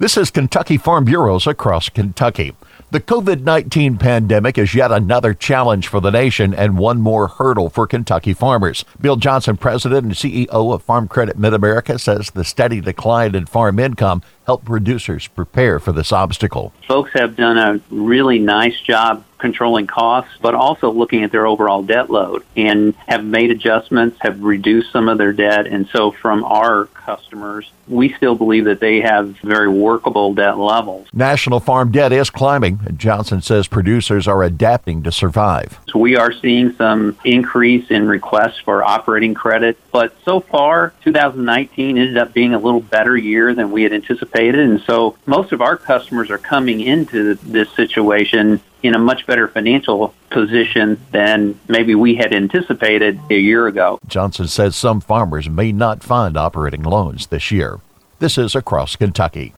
This is Kentucky Farm Bureaus across Kentucky. The COVID 19 pandemic is yet another challenge for the nation and one more hurdle for Kentucky farmers. Bill Johnson, president and CEO of Farm Credit Mid America, says the steady decline in farm income helped producers prepare for this obstacle. Folks have done a really nice job controlling costs, but also looking at their overall debt load and have made adjustments, have reduced some of their debt. And so from our customers, we still believe that they have very workable debt levels. National farm debt is climbing, and Johnson says producers are adapting to survive. So we are seeing some increase in requests for operating credit, but so far 2019 ended up being a little better year than we had anticipated. And so most of our customers are coming into this situation in a much better financial position than maybe we had anticipated a year ago. Johnson says some farmers may not find operating loans this year. This is across Kentucky.